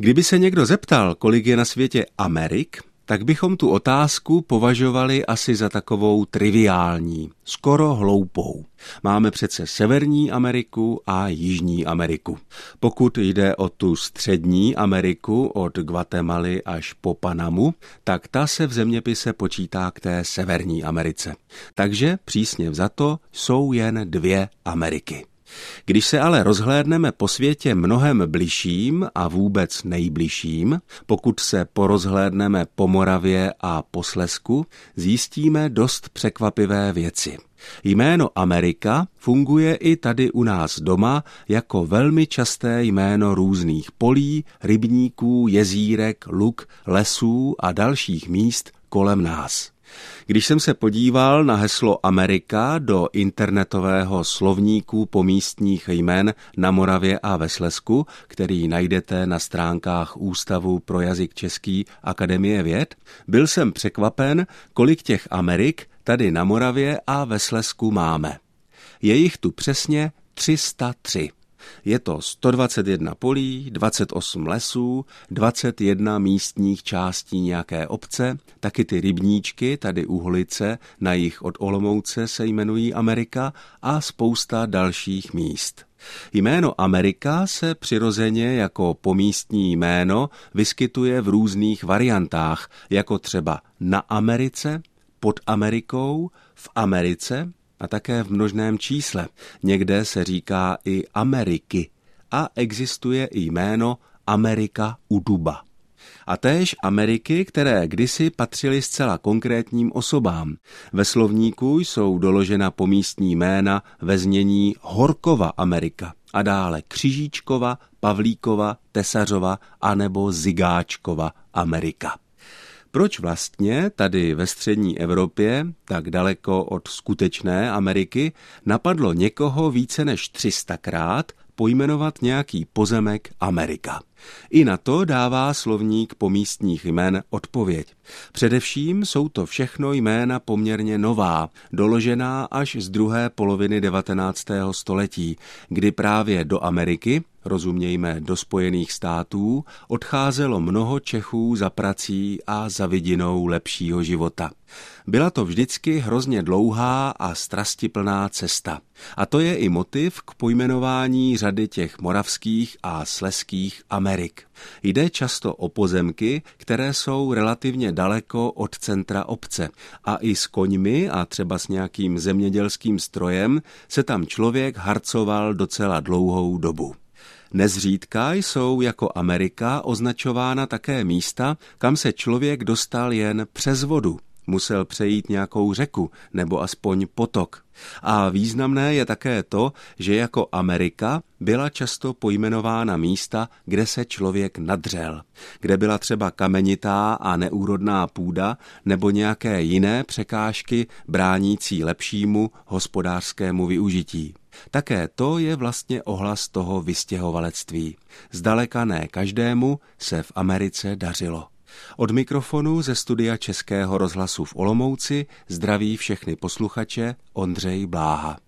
Kdyby se někdo zeptal, kolik je na světě Amerik, tak bychom tu otázku považovali asi za takovou triviální, skoro hloupou. Máme přece Severní Ameriku a Jižní Ameriku. Pokud jde o tu střední Ameriku od Guatemaly až po Panamu, tak ta se v zeměpise počítá k té Severní Americe. Takže přísně vzato jsou jen dvě Ameriky. Když se ale rozhlédneme po světě mnohem bližším a vůbec nejbližším, pokud se porozhlédneme po Moravě a po Slesku, zjistíme dost překvapivé věci. Jméno Amerika funguje i tady u nás doma jako velmi časté jméno různých polí, rybníků, jezírek, luk, lesů a dalších míst kolem nás. Když jsem se podíval na heslo Amerika do internetového slovníku pomístních jmen na Moravě a ve Slesku, který najdete na stránkách Ústavu pro jazyk český Akademie věd, byl jsem překvapen, kolik těch Amerik tady na Moravě a ve Slesku máme. Je jich tu přesně 303. Je to 121 polí, 28 lesů, 21 místních částí nějaké obce, taky ty rybníčky, tady Uhlice, na jich od Olomouce se jmenují Amerika a spousta dalších míst. Jméno Amerika se přirozeně jako pomístní jméno vyskytuje v různých variantách, jako třeba na Americe, pod Amerikou, v Americe a také v množném čísle. Někde se říká i Ameriky a existuje i jméno Amerika u duba. A též Ameriky, které kdysi patřily zcela konkrétním osobám. Ve slovníku jsou doložena pomístní jména ve znění Horkova Amerika a dále Křižíčkova, Pavlíkova, Tesařova anebo Zigáčkova Amerika. Proč vlastně tady ve střední Evropě, tak daleko od skutečné Ameriky, napadlo někoho více než 300krát pojmenovat nějaký pozemek Amerika? I na to dává slovník pomístních jmen odpověď. Především jsou to všechno jména poměrně nová, doložená až z druhé poloviny 19. století, kdy právě do Ameriky rozumějme do Spojených států, odcházelo mnoho Čechů za prací a za vidinou lepšího života. Byla to vždycky hrozně dlouhá a strastiplná cesta. A to je i motiv k pojmenování řady těch moravských a sleských Amerik. Jde často o pozemky, které jsou relativně daleko od centra obce a i s koňmi a třeba s nějakým zemědělským strojem se tam člověk harcoval docela dlouhou dobu. Nezřídka jsou jako Amerika označována také místa, kam se člověk dostal jen přes vodu. Musel přejít nějakou řeku nebo aspoň potok. A významné je také to, že jako Amerika byla často pojmenována místa, kde se člověk nadřel, kde byla třeba kamenitá a neúrodná půda nebo nějaké jiné překážky bránící lepšímu hospodářskému využití. Také to je vlastně ohlas toho vystěhovalectví. Zdaleka ne každému se v Americe dařilo. Od mikrofonu ze studia Českého rozhlasu v Olomouci zdraví všechny posluchače Ondřej Bláha.